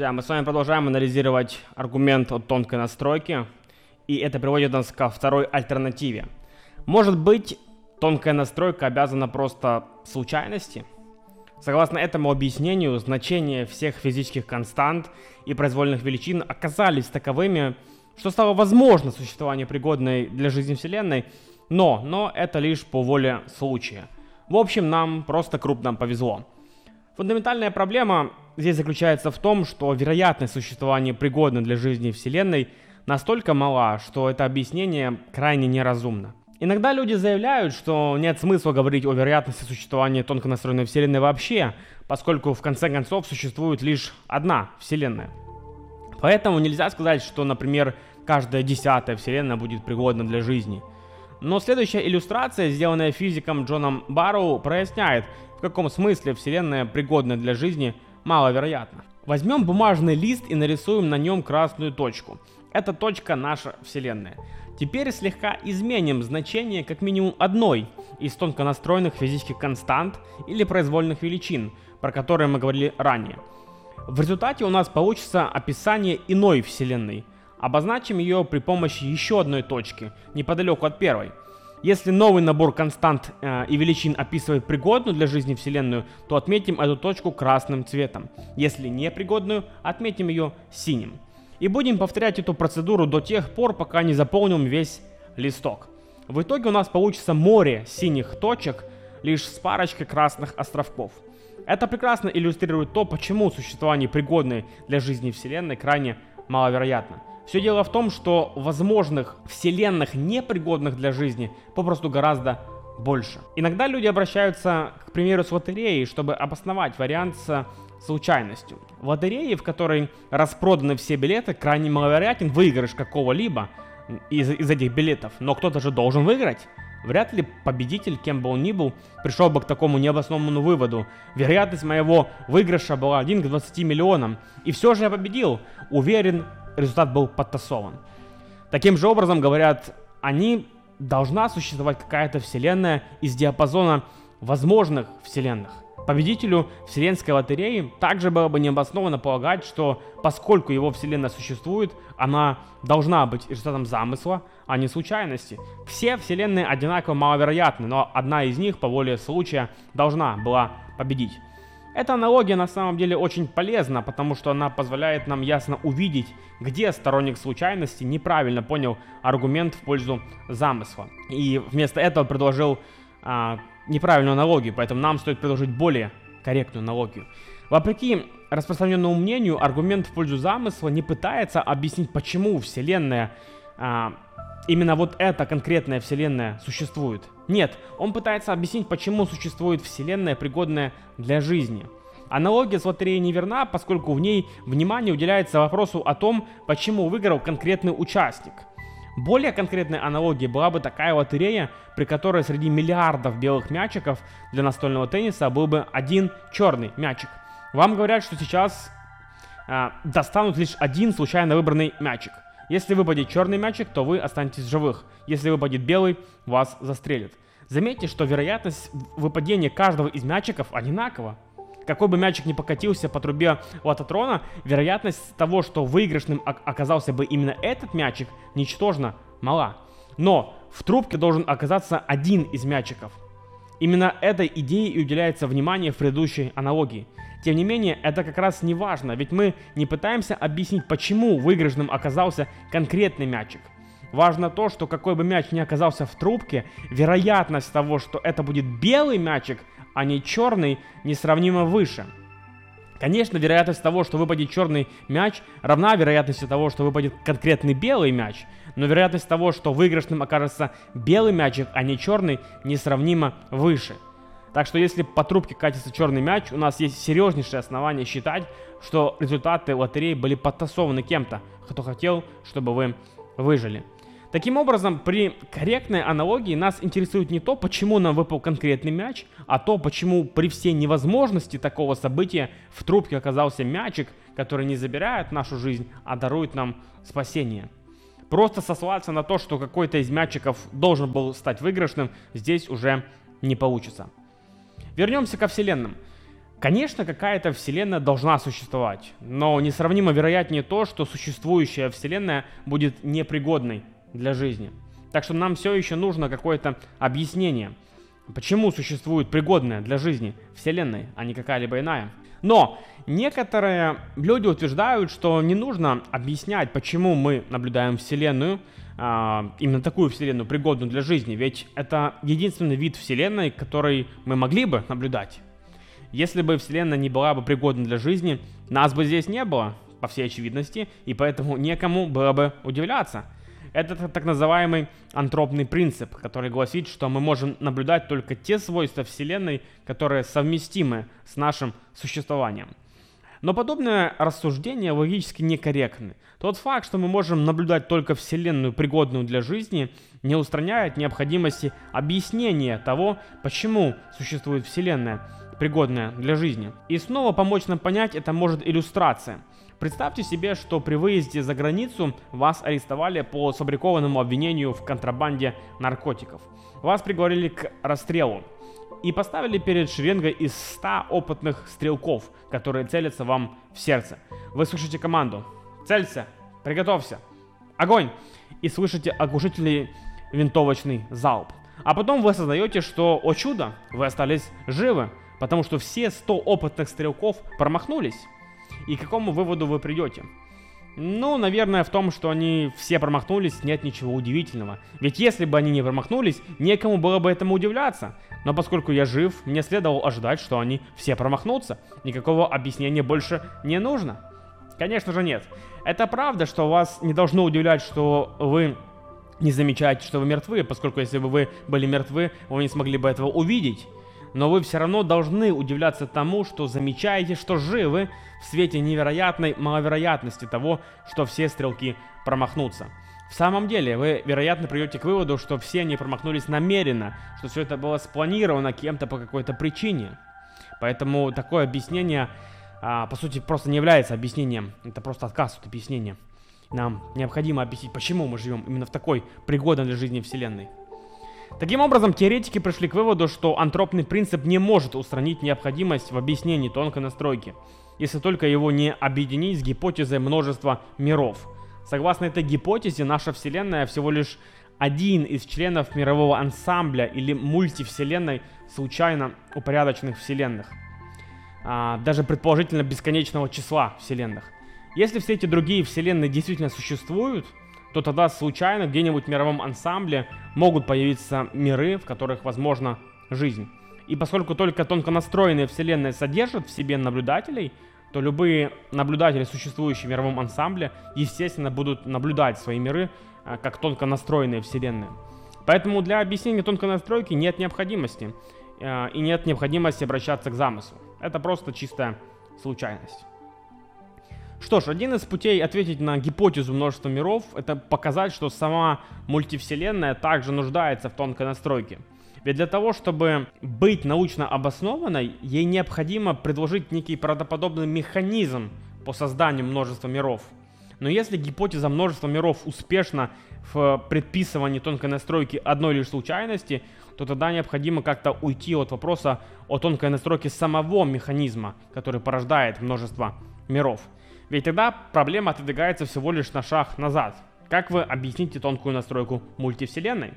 Друзья, мы с вами продолжаем анализировать аргумент от тонкой настройки, и это приводит нас ко второй альтернативе. Может быть, тонкая настройка обязана просто случайности? Согласно этому объяснению, значения всех физических констант и произвольных величин оказались таковыми, что стало возможно существование пригодной для жизни Вселенной, но, но это лишь по воле случая. В общем, нам просто крупно повезло. Фундаментальная проблема здесь заключается в том, что вероятность существования пригодной для жизни Вселенной настолько мала, что это объяснение крайне неразумно. Иногда люди заявляют, что нет смысла говорить о вероятности существования тонко настроенной Вселенной вообще, поскольку в конце концов существует лишь одна Вселенная. Поэтому нельзя сказать, что, например, каждая десятая Вселенная будет пригодна для жизни. Но следующая иллюстрация, сделанная физиком Джоном Барроу, проясняет, в каком смысле Вселенная пригодна для жизни, маловероятно. Возьмем бумажный лист и нарисуем на нем красную точку. Эта точка наша Вселенная. Теперь слегка изменим значение как минимум одной из тонко настроенных физических констант или произвольных величин, про которые мы говорили ранее. В результате у нас получится описание иной Вселенной. Обозначим ее при помощи еще одной точки, неподалеку от первой – если новый набор констант э, и величин описывает пригодную для жизни Вселенную, то отметим эту точку красным цветом. Если непригодную, отметим ее синим. И будем повторять эту процедуру до тех пор, пока не заполним весь листок. В итоге у нас получится море синих точек, лишь с парочкой красных островков. Это прекрасно иллюстрирует то, почему существование пригодной для жизни Вселенной крайне маловероятно. Все дело в том, что возможных вселенных, непригодных для жизни, попросту гораздо больше. Иногда люди обращаются, к примеру, с лотереей, чтобы обосновать вариант с случайностью. В лотерее, в которой распроданы все билеты, крайне маловероятен выигрыш какого-либо из, из этих билетов, но кто-то же должен выиграть. Вряд ли победитель, кем бы он ни был, пришел бы к такому необоснованному выводу. Вероятность моего выигрыша была 1 к 20 миллионам. И все же я победил. Уверен, результат был подтасован. Таким же образом, говорят, они должна существовать какая-то вселенная из диапазона возможных вселенных. Победителю вселенской лотереи также было бы необоснованно полагать, что поскольку его вселенная существует, она должна быть результатом замысла, а не случайности. Все вселенные одинаково маловероятны, но одна из них по воле случая должна была победить. Эта аналогия на самом деле очень полезна, потому что она позволяет нам ясно увидеть, где сторонник случайности неправильно понял аргумент в пользу замысла. И вместо этого предложил а, неправильную аналогию, поэтому нам стоит предложить более корректную аналогию. Вопреки распространенному мнению, аргумент в пользу замысла не пытается объяснить, почему Вселенная а, именно вот эта конкретная вселенная существует. Нет, он пытается объяснить, почему существует вселенная, пригодная для жизни. Аналогия с лотереей неверна, поскольку в ней внимание уделяется вопросу о том, почему выиграл конкретный участник. Более конкретная аналогия была бы такая лотерея, при которой среди миллиардов белых мячиков для настольного тенниса был бы один черный мячик. Вам говорят, что сейчас э, достанут лишь один случайно выбранный мячик – если выпадет черный мячик, то вы останетесь живых. Если выпадет белый, вас застрелят. Заметьте, что вероятность выпадения каждого из мячиков одинакова. Какой бы мячик ни покатился по трубе лототрона, вероятность того, что выигрышным оказался бы именно этот мячик, ничтожно мала. Но в трубке должен оказаться один из мячиков. Именно этой идее и уделяется внимание в предыдущей аналогии. Тем не менее, это как раз не важно, ведь мы не пытаемся объяснить, почему выигрышным оказался конкретный мячик. Важно то, что какой бы мяч ни оказался в трубке, вероятность того, что это будет белый мячик, а не черный, несравнимо выше. Конечно, вероятность того, что выпадет черный мяч, равна вероятности того, что выпадет конкретный белый мяч, но вероятность того, что выигрышным окажется белый мячик, а не черный, несравнимо выше. Так что если по трубке катится черный мяч, у нас есть серьезнейшее основание считать, что результаты лотереи были подтасованы кем-то, кто хотел, чтобы вы выжили. Таким образом, при корректной аналогии нас интересует не то, почему нам выпал конкретный мяч, а то, почему при всей невозможности такого события в трубке оказался мячик, который не забирает нашу жизнь, а дарует нам спасение. Просто сослаться на то, что какой-то из мячиков должен был стать выигрышным, здесь уже не получится. Вернемся ко вселенным. Конечно, какая-то вселенная должна существовать, но несравнимо вероятнее то, что существующая вселенная будет непригодной для жизни. Так что нам все еще нужно какое-то объяснение, почему существует пригодная для жизни вселенная, а не какая-либо иная. Но некоторые люди утверждают, что не нужно объяснять, почему мы наблюдаем Вселенную, а, именно такую Вселенную, пригодную для жизни, ведь это единственный вид Вселенной, который мы могли бы наблюдать. Если бы Вселенная не была бы пригодна для жизни, нас бы здесь не было, по всей очевидности, и поэтому некому было бы удивляться. Это так называемый антропный принцип, который гласит, что мы можем наблюдать только те свойства Вселенной, которые совместимы с нашим существованием. Но подобное рассуждение логически некорректны. Тот факт, что мы можем наблюдать только Вселенную, пригодную для жизни, не устраняет необходимости объяснения того, почему существует Вселенная, пригодная для жизни. И снова помочь нам понять это может иллюстрация. Представьте себе, что при выезде за границу вас арестовали по сфабрикованному обвинению в контрабанде наркотиков. Вас приговорили к расстрелу и поставили перед шеренгой из 100 опытных стрелков, которые целятся вам в сердце. Вы слышите команду «Целься! Приготовься! Огонь!» и слышите оглушительный винтовочный залп. А потом вы осознаете, что, о чудо, вы остались живы, потому что все 100 опытных стрелков промахнулись. И к какому выводу вы придете? Ну, наверное, в том, что они все промахнулись, нет ничего удивительного. Ведь если бы они не промахнулись, некому было бы этому удивляться. Но поскольку я жив, мне следовало ожидать, что они все промахнутся. Никакого объяснения больше не нужно. Конечно же нет. Это правда, что вас не должно удивлять, что вы не замечаете, что вы мертвы, поскольку если бы вы были мертвы, вы не смогли бы этого увидеть но вы все равно должны удивляться тому, что замечаете, что живы в свете невероятной маловероятности того, что все стрелки промахнутся. В самом деле, вы, вероятно, придете к выводу, что все они промахнулись намеренно, что все это было спланировано кем-то по какой-то причине. Поэтому такое объяснение, а, по сути, просто не является объяснением. Это просто отказ от объяснения. Нам необходимо объяснить, почему мы живем именно в такой пригодной для жизни Вселенной. Таким образом, теоретики пришли к выводу, что антропный принцип не может устранить необходимость в объяснении тонкой настройки, если только его не объединить с гипотезой множества миров. Согласно этой гипотезе, наша Вселенная всего лишь один из членов мирового ансамбля или мультивселенной случайно упорядоченных вселенных. А, даже предположительно бесконечного числа вселенных. Если все эти другие вселенные действительно существуют, то тогда случайно где-нибудь в мировом ансамбле могут появиться миры, в которых возможна жизнь. И поскольку только тонко настроенные вселенные содержат в себе наблюдателей, то любые наблюдатели, существующие в мировом ансамбле, естественно, будут наблюдать свои миры э, как тонко настроенные вселенные. Поэтому для объяснения тонкой настройки нет необходимости. Э, и нет необходимости обращаться к замыслу. Это просто чистая случайность. Что ж, один из путей ответить на гипотезу множества миров — это показать, что сама мультивселенная также нуждается в тонкой настройке. Ведь для того, чтобы быть научно обоснованной, ей необходимо предложить некий правдоподобный механизм по созданию множества миров. Но если гипотеза множества миров успешна в предписывании тонкой настройки одной лишь случайности, то тогда необходимо как-то уйти от вопроса о тонкой настройке самого механизма, который порождает множество миров. Ведь тогда проблема отодвигается всего лишь на шаг назад. Как вы объясните тонкую настройку мультивселенной?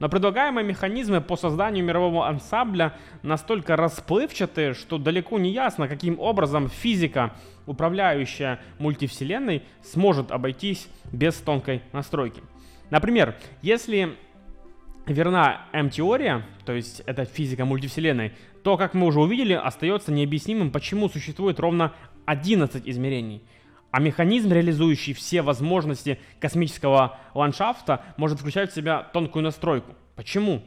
Но предлагаемые механизмы по созданию мирового ансамбля настолько расплывчаты, что далеко не ясно, каким образом физика, управляющая мультивселенной, сможет обойтись без тонкой настройки. Например, если верна М-теория, то есть это физика мультивселенной, то, как мы уже увидели, остается необъяснимым, почему существует ровно 11 измерений. А механизм, реализующий все возможности космического ландшафта, может включать в себя тонкую настройку. Почему?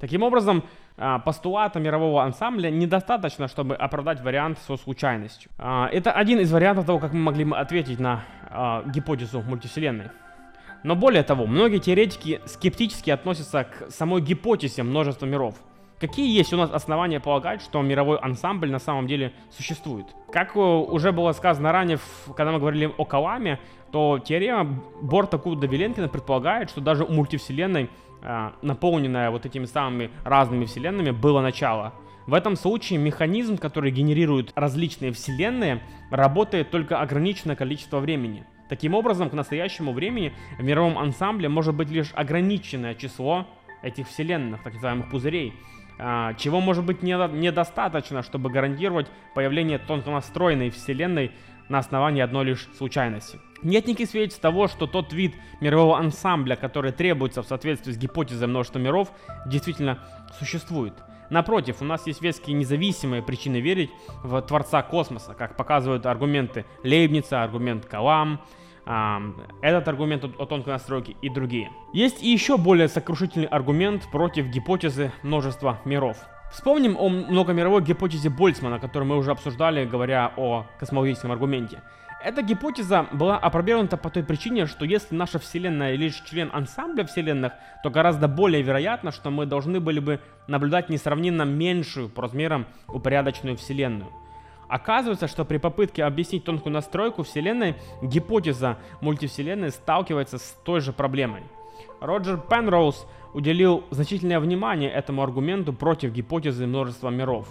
Таким образом, а, постулата мирового ансамбля недостаточно, чтобы оправдать вариант со случайностью. А, это один из вариантов того, как мы могли бы ответить на а, гипотезу мультивселенной. Но более того, многие теоретики скептически относятся к самой гипотезе множества миров. Какие есть у нас основания полагать, что мировой ансамбль на самом деле существует? Как уже было сказано ранее, когда мы говорили о Каламе, то теорема Борта Куда Виленкина предполагает, что даже у мультивселенной, наполненная вот этими самыми разными вселенными, было начало. В этом случае механизм, который генерирует различные вселенные, работает только ограниченное количество времени. Таким образом, к настоящему времени в мировом ансамбле может быть лишь ограниченное число этих вселенных, так называемых пузырей, чего может быть недостаточно, чтобы гарантировать появление тонко настроенной вселенной на основании одной лишь случайности. Нет никаких свидетельств того, что тот вид мирового ансамбля, который требуется в соответствии с гипотезой множества миров, действительно существует. Напротив, у нас есть веские независимые причины верить в Творца космоса, как показывают аргументы Лейбница, аргумент Калам, этот аргумент о тонкой настройке и другие. Есть и еще более сокрушительный аргумент против гипотезы множества миров. Вспомним о многомировой гипотезе Больцмана, которую мы уже обсуждали, говоря о космологическом аргументе. Эта гипотеза была опробирована по той причине, что если наша Вселенная лишь член ансамбля Вселенных, то гораздо более вероятно, что мы должны были бы наблюдать несравненно меньшую по размерам упорядоченную Вселенную. Оказывается, что при попытке объяснить тонкую настройку Вселенной, гипотеза мультивселенной сталкивается с той же проблемой. Роджер Пенроуз уделил значительное внимание этому аргументу против гипотезы множества миров.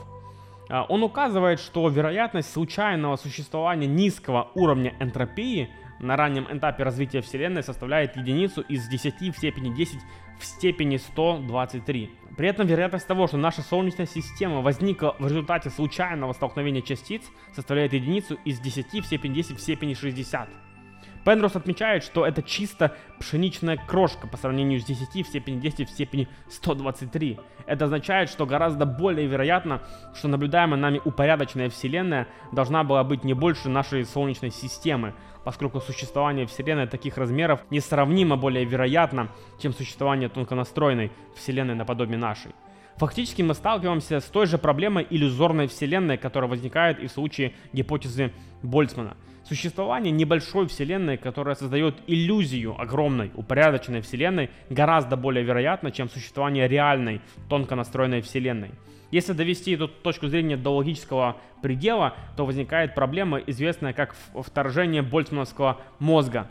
А, он указывает, что вероятность случайного существования низкого уровня энтропии на раннем этапе развития Вселенной составляет единицу из 10 в степени 10 в степени 123. При этом вероятность того, что наша Солнечная система возникла в результате случайного столкновения частиц, составляет единицу из 10 в степени 10 в степени 60. Пенрос отмечает, что это чисто пшеничная крошка по сравнению с 10 в степени 10 в степени 123. Это означает, что гораздо более вероятно, что наблюдаемая нами упорядоченная Вселенная должна была быть не больше нашей Солнечной системы, поскольку существование Вселенной таких размеров несравнимо более вероятно, чем существование тонконастроенной Вселенной наподобие нашей. Фактически мы сталкиваемся с той же проблемой иллюзорной Вселенной, которая возникает и в случае гипотезы Больцмана – Существование небольшой вселенной, которая создает иллюзию огромной, упорядоченной вселенной, гораздо более вероятно, чем существование реальной, тонко настроенной вселенной. Если довести эту точку зрения до логического предела, то возникает проблема, известная как вторжение больцмановского мозга.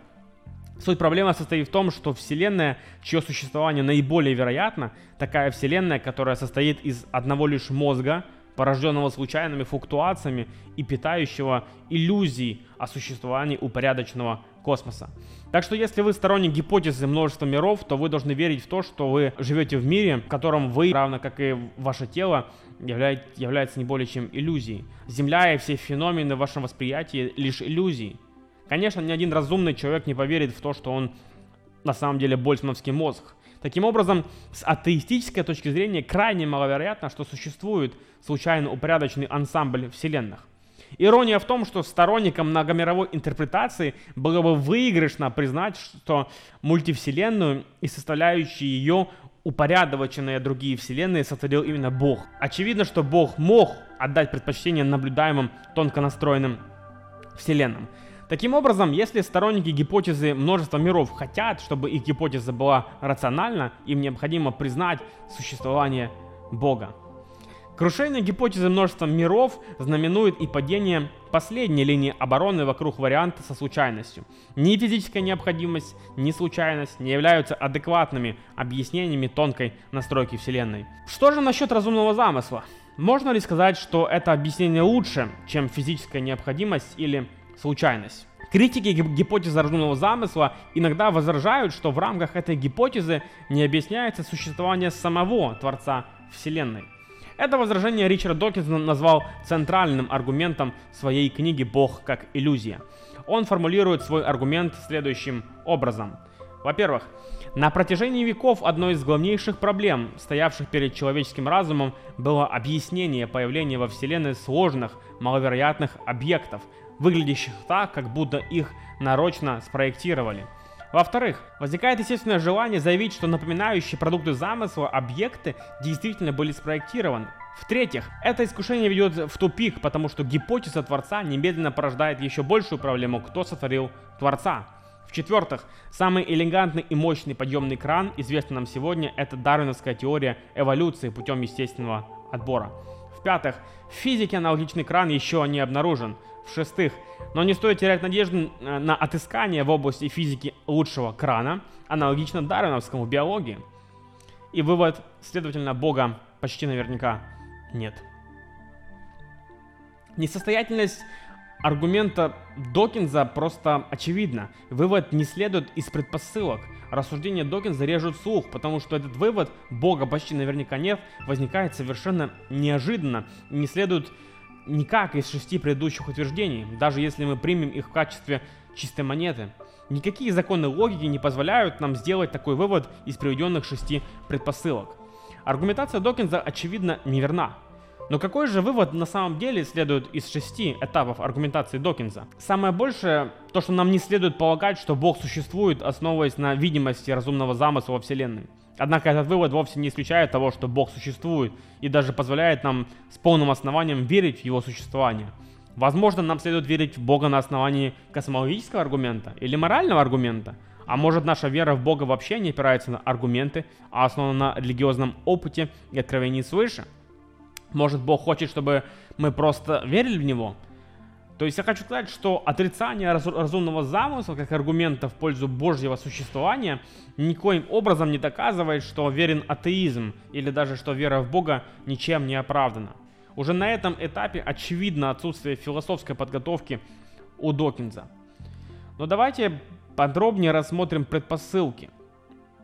Суть проблемы состоит в том, что Вселенная, чье существование наиболее вероятно, такая Вселенная, которая состоит из одного лишь мозга, порожденного случайными флуктуациями и питающего иллюзии о существовании упорядоченного космоса. Так что если вы сторонник гипотезы множества миров, то вы должны верить в то, что вы живете в мире, в котором вы, равно как и ваше тело, являет, является не более чем иллюзией. Земля и все феномены в вашем восприятии лишь иллюзии. Конечно, ни один разумный человек не поверит в то, что он на самом деле больцмановский мозг. Таким образом, с атеистической точки зрения крайне маловероятно, что существует случайно упорядоченный ансамбль вселенных. Ирония в том, что сторонникам многомировой интерпретации было бы выигрышно признать, что мультивселенную и составляющие ее упорядоченные другие вселенные сотворил именно Бог. Очевидно, что Бог мог отдать предпочтение наблюдаемым тонко настроенным вселенным. Таким образом, если сторонники гипотезы множества миров хотят, чтобы их гипотеза была рациональна, им необходимо признать существование Бога. Крушение гипотезы множества миров знаменует и падение последней линии обороны вокруг варианта со случайностью. Ни физическая необходимость, ни случайность не являются адекватными объяснениями тонкой настройки Вселенной. Что же насчет разумного замысла? Можно ли сказать, что это объяснение лучше, чем физическая необходимость или случайность. Критики гипотезы разумного замысла иногда возражают, что в рамках этой гипотезы не объясняется существование самого Творца Вселенной. Это возражение Ричард Докинс назвал центральным аргументом своей книги «Бог как иллюзия». Он формулирует свой аргумент следующим образом. Во-первых, на протяжении веков одной из главнейших проблем, стоявших перед человеческим разумом, было объяснение появления во Вселенной сложных, маловероятных объектов, выглядящих так, как будто их нарочно спроектировали. Во-вторых, возникает естественное желание заявить, что напоминающие продукты замысла объекты действительно были спроектированы. В-третьих, это искушение ведет в тупик, потому что гипотеза Творца немедленно порождает еще большую проблему, кто сотворил Творца. В-четвертых, самый элегантный и мощный подъемный кран, известный нам сегодня, это дарвиновская теория эволюции путем естественного отбора. В-пятых, в физике аналогичный кран еще не обнаружен. В-шестых, но не стоит терять надежду э, на отыскание в области физики лучшего крана, аналогично дарвиновскому биологии. И вывод, следовательно, Бога почти наверняка нет. Несостоятельность аргумента Докинза просто очевидна. Вывод не следует из предпосылок. Рассуждения Докинза режут слух, потому что этот вывод, Бога почти наверняка нет, возникает совершенно неожиданно не следует никак из шести предыдущих утверждений, даже если мы примем их в качестве чистой монеты. Никакие законы логики не позволяют нам сделать такой вывод из приведенных шести предпосылок. Аргументация Докинза очевидно неверна. Но какой же вывод на самом деле следует из шести этапов аргументации Докинза? Самое большее, то, что нам не следует полагать, что Бог существует, основываясь на видимости разумного замысла во Вселенной. Однако этот вывод вовсе не исключает того, что Бог существует, и даже позволяет нам с полным основанием верить в его существование. Возможно, нам следует верить в Бога на основании космологического аргумента или морального аргумента. А может наша вера в Бога вообще не опирается на аргументы, а основана на религиозном опыте и откровении свыше? Может Бог хочет, чтобы мы просто верили в Него? То есть я хочу сказать, что отрицание разумного замысла как аргумента в пользу Божьего существования никоим образом не доказывает, что верен атеизм или даже что вера в Бога ничем не оправдана. Уже на этом этапе очевидно отсутствие философской подготовки у Докинза. Но давайте подробнее рассмотрим предпосылки.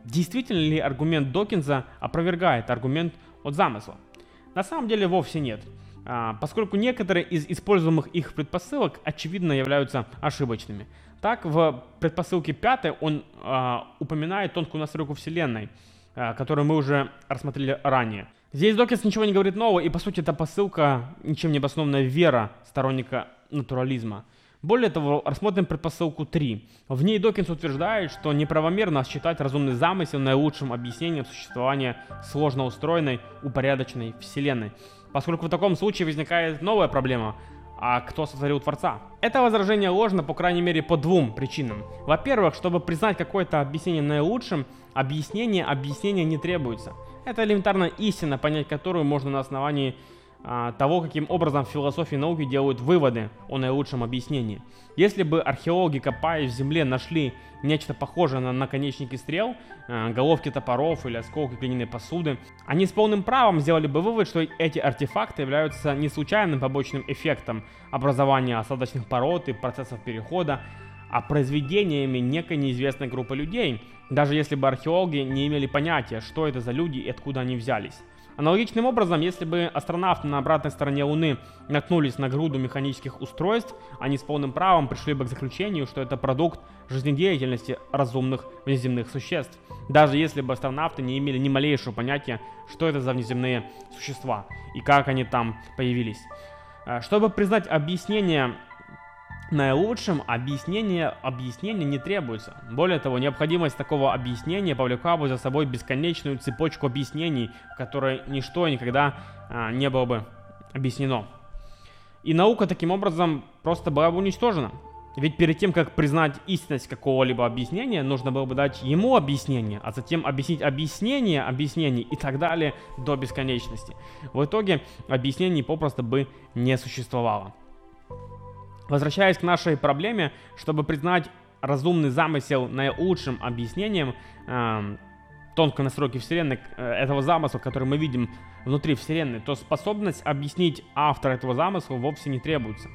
Действительно ли аргумент Докинза опровергает аргумент от замысла? На самом деле вовсе нет, а, поскольку некоторые из используемых их предпосылок очевидно являются ошибочными. Так, в предпосылке 5 он а, упоминает тонкую настройку Вселенной, а, которую мы уже рассмотрели ранее. Здесь Докинс ничего не говорит нового, и по сути это посылка, ничем не обоснованная вера сторонника натурализма. Более того, рассмотрим предпосылку 3. В ней Докинс утверждает, что неправомерно считать разумный замысел наилучшим объяснением существования сложно устроенной, упорядоченной Вселенной, поскольку в таком случае возникает новая проблема – а кто сотворил Творца? Это возражение ложно, по крайней мере, по двум причинам. Во-первых, чтобы признать какое-то объяснение наилучшим, объяснение объяснения не требуется. Это элементарно истина, понять которую можно на основании того, каким образом в философии науки делают выводы о наилучшем объяснении. Если бы археологи, копаясь в земле, нашли нечто похожее на наконечники стрел, а, головки топоров или осколки глиняной посуды, они с полным правом сделали бы вывод, что эти артефакты являются не случайным побочным эффектом образования осадочных пород и процессов перехода, а произведениями некой неизвестной группы людей, даже если бы археологи не имели понятия, что это за люди и откуда они взялись. Аналогичным образом, если бы астронавты на обратной стороне Луны наткнулись на груду механических устройств, они с полным правом пришли бы к заключению, что это продукт жизнедеятельности разумных внеземных существ, даже если бы астронавты не имели ни малейшего понятия, что это за внеземные существа и как они там появились. Э, чтобы признать объяснение наилучшим объяснение объяснения не требуется. Более того, необходимость такого объяснения повлекла бы за собой бесконечную цепочку объяснений, в которой ничто никогда а, не было бы объяснено. И наука таким образом просто была бы уничтожена. Ведь перед тем, как признать истинность какого-либо объяснения, нужно было бы дать ему объяснение, а затем объяснить объяснение объяснений и так далее до бесконечности. В итоге объяснений попросту бы не существовало. Возвращаясь к нашей проблеме, чтобы признать разумный замысел наилучшим объяснением э, тонкой настройки Вселенной, э, этого замысла, который мы видим внутри Вселенной, то способность объяснить автора этого замысла вовсе не требуется.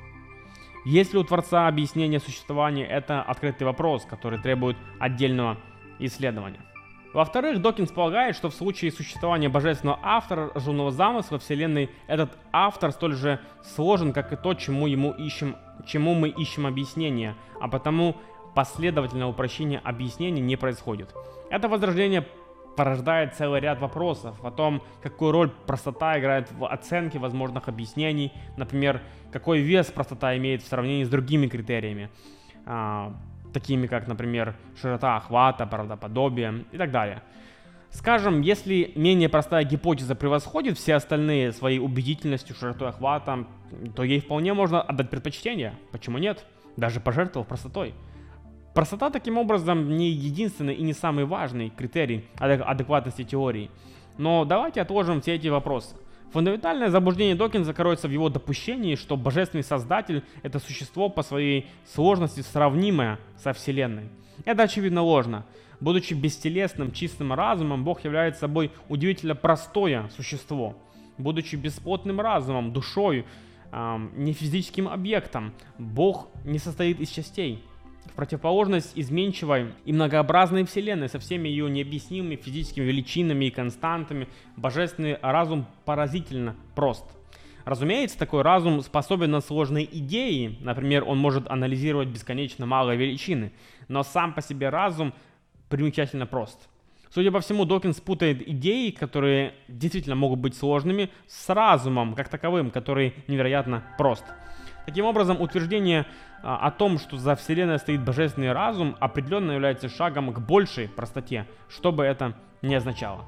Есть ли у Творца объяснение существования, это открытый вопрос, который требует отдельного исследования. Во-вторых, Докинс полагает, что в случае существования божественного автора разумного замысла Вселенной, этот автор столь же сложен, как и то, чему, ему ищем, чему мы ищем объяснение, а потому последовательное упрощение объяснений не происходит. Это возрождение порождает целый ряд вопросов о том, какую роль простота играет в оценке возможных объяснений, например, какой вес простота имеет в сравнении с другими критериями. Такими как, например, широта охвата, правдоподобие и так далее. Скажем, если менее простая гипотеза превосходит все остальные своей убедительностью, широтой охвата, то ей вполне можно отдать предпочтение. Почему нет? Даже пожертвовав простотой. Простота таким образом не единственный и не самый важный критерий адекватности теории. Но давайте отложим все эти вопросы. Фундаментальное заблуждение Докинза кроется в его допущении, что божественный создатель — это существо по своей сложности сравнимое со Вселенной. Это очевидно ложно. Будучи бестелесным, чистым разумом, Бог является собой удивительно простое существо. Будучи бесплотным разумом, душой, э, не физическим объектом. Бог не состоит из частей. В противоположность изменчивой и многообразной Вселенной со всеми ее необъяснимыми физическими величинами и константами, божественный разум поразительно прост. Разумеется, такой разум способен на сложные идеи, например, он может анализировать бесконечно малые величины, но сам по себе разум примечательно прост. Судя по всему, Докинс путает идеи, которые действительно могут быть сложными, с разумом как таковым, который невероятно прост. Таким образом, утверждение а, о том, что за Вселенной стоит божественный разум, определенно является шагом к большей простоте, что бы это ни означало.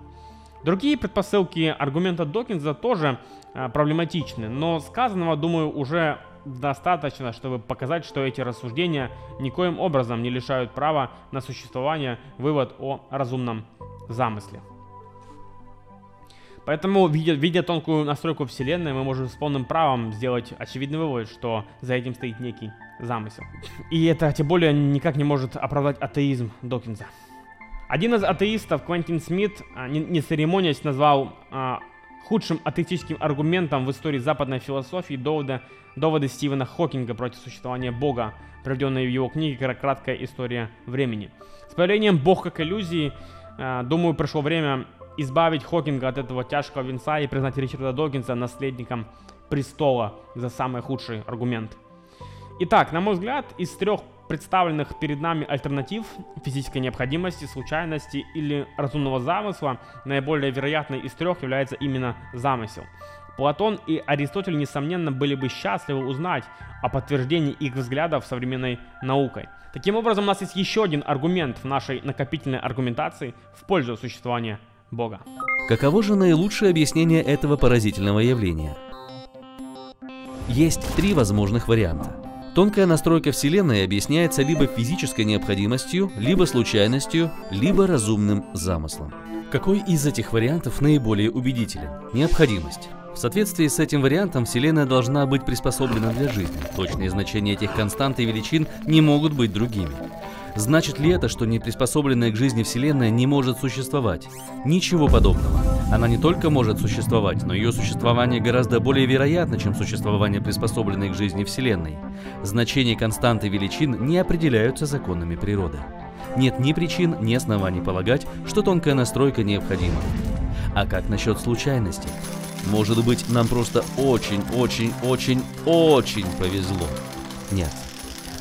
Другие предпосылки аргумента Докинза тоже а, проблематичны, но сказанного, думаю, уже достаточно, чтобы показать, что эти рассуждения никоим образом не лишают права на существование вывод о разумном замысле. Поэтому, видя, видя тонкую настройку Вселенной, мы можем с полным правом сделать очевидный вывод, что за этим стоит некий замысел. И это тем более никак не может оправдать атеизм Докинза. Один из атеистов, Квентин Смит, а, не, не церемонясь, назвал а, худшим атеистическим аргументом в истории западной философии доводы, доводы Стивена Хокинга против существования Бога, приведенные в его книге «Краткая история времени». С появлением Бог как иллюзии, а, думаю, пришло время избавить Хокинга от этого тяжкого венца и признать Ричарда Докинса наследником престола за самый худший аргумент. Итак, на мой взгляд, из трех представленных перед нами альтернатив физической необходимости, случайности или разумного замысла, наиболее вероятной из трех является именно замысел. Платон и Аристотель, несомненно, были бы счастливы узнать о подтверждении их взглядов современной наукой. Таким образом, у нас есть еще один аргумент в нашей накопительной аргументации в пользу существования Бога. Каково же наилучшее объяснение этого поразительного явления? Есть три возможных варианта. Тонкая настройка Вселенной объясняется либо физической необходимостью, либо случайностью, либо разумным замыслом. Какой из этих вариантов наиболее убедителен? Необходимость. В соответствии с этим вариантом Вселенная должна быть приспособлена для жизни. Точные значения этих констант и величин не могут быть другими. Значит ли это, что неприспособленная к жизни Вселенная не может существовать? Ничего подобного. Она не только может существовать, но ее существование гораздо более вероятно, чем существование приспособленной к жизни Вселенной. Значения константы величин не определяются законами природы. Нет ни причин, ни оснований полагать, что тонкая настройка необходима. А как насчет случайности? Может быть, нам просто очень-очень-очень-очень повезло? Нет.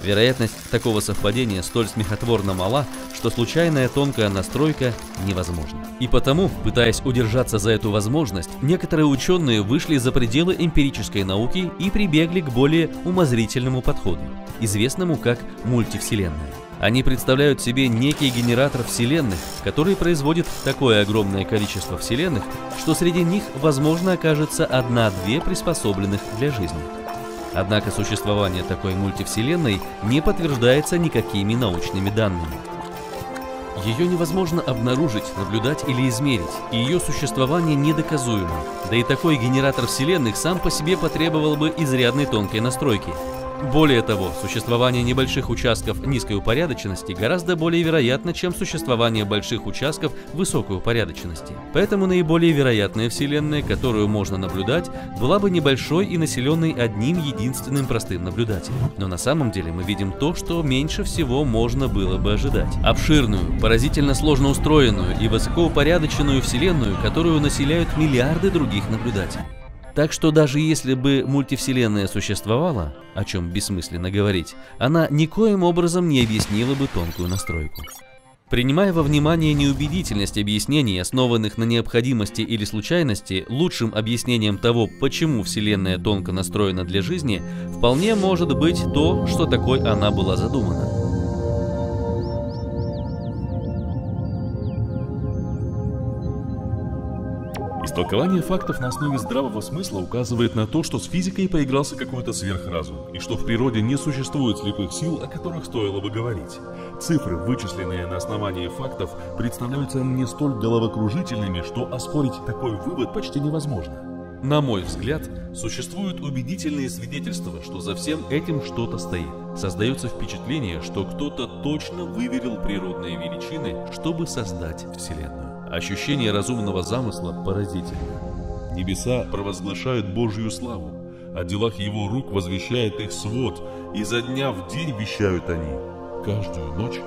Вероятность такого совпадения столь смехотворно мала, что случайная тонкая настройка невозможна. И потому, пытаясь удержаться за эту возможность, некоторые ученые вышли за пределы эмпирической науки и прибегли к более умозрительному подходу, известному как мультивселенная. Они представляют себе некий генератор вселенных, который производит такое огромное количество вселенных, что среди них, возможно, окажется одна-две приспособленных для жизни. Однако существование такой мультивселенной не подтверждается никакими научными данными. Ее невозможно обнаружить, наблюдать или измерить, и ее существование недоказуемо. Да и такой генератор вселенных сам по себе потребовал бы изрядной тонкой настройки – более того, существование небольших участков низкой упорядоченности гораздо более вероятно, чем существование больших участков высокой упорядоченности. Поэтому наиболее вероятная Вселенная, которую можно наблюдать, была бы небольшой и населенной одним единственным простым наблюдателем. Но на самом деле мы видим то, что меньше всего можно было бы ожидать. Обширную, поразительно сложно устроенную и высокоупорядоченную Вселенную, которую населяют миллиарды других наблюдателей. Так что даже если бы мультивселенная существовала, о чем бессмысленно говорить, она никоим образом не объяснила бы тонкую настройку. Принимая во внимание неубедительность объяснений, основанных на необходимости или случайности, лучшим объяснением того, почему Вселенная тонко настроена для жизни, вполне может быть то, что такой она была задумана. Истолкование фактов на основе здравого смысла указывает на то, что с физикой поигрался какой-то сверхразум, и что в природе не существует слепых сил, о которых стоило бы говорить. Цифры, вычисленные на основании фактов, представляются мне столь головокружительными, что оспорить такой вывод почти невозможно. На мой взгляд, существуют убедительные свидетельства, что за всем этим что-то стоит. Создается впечатление, что кто-то точно выверил природные величины, чтобы создать Вселенную. Ощущение разумного замысла поразительно. Небеса провозглашают Божью славу. О делах его рук возвещает их свод, и за дня в день вещают они. Каждую ночь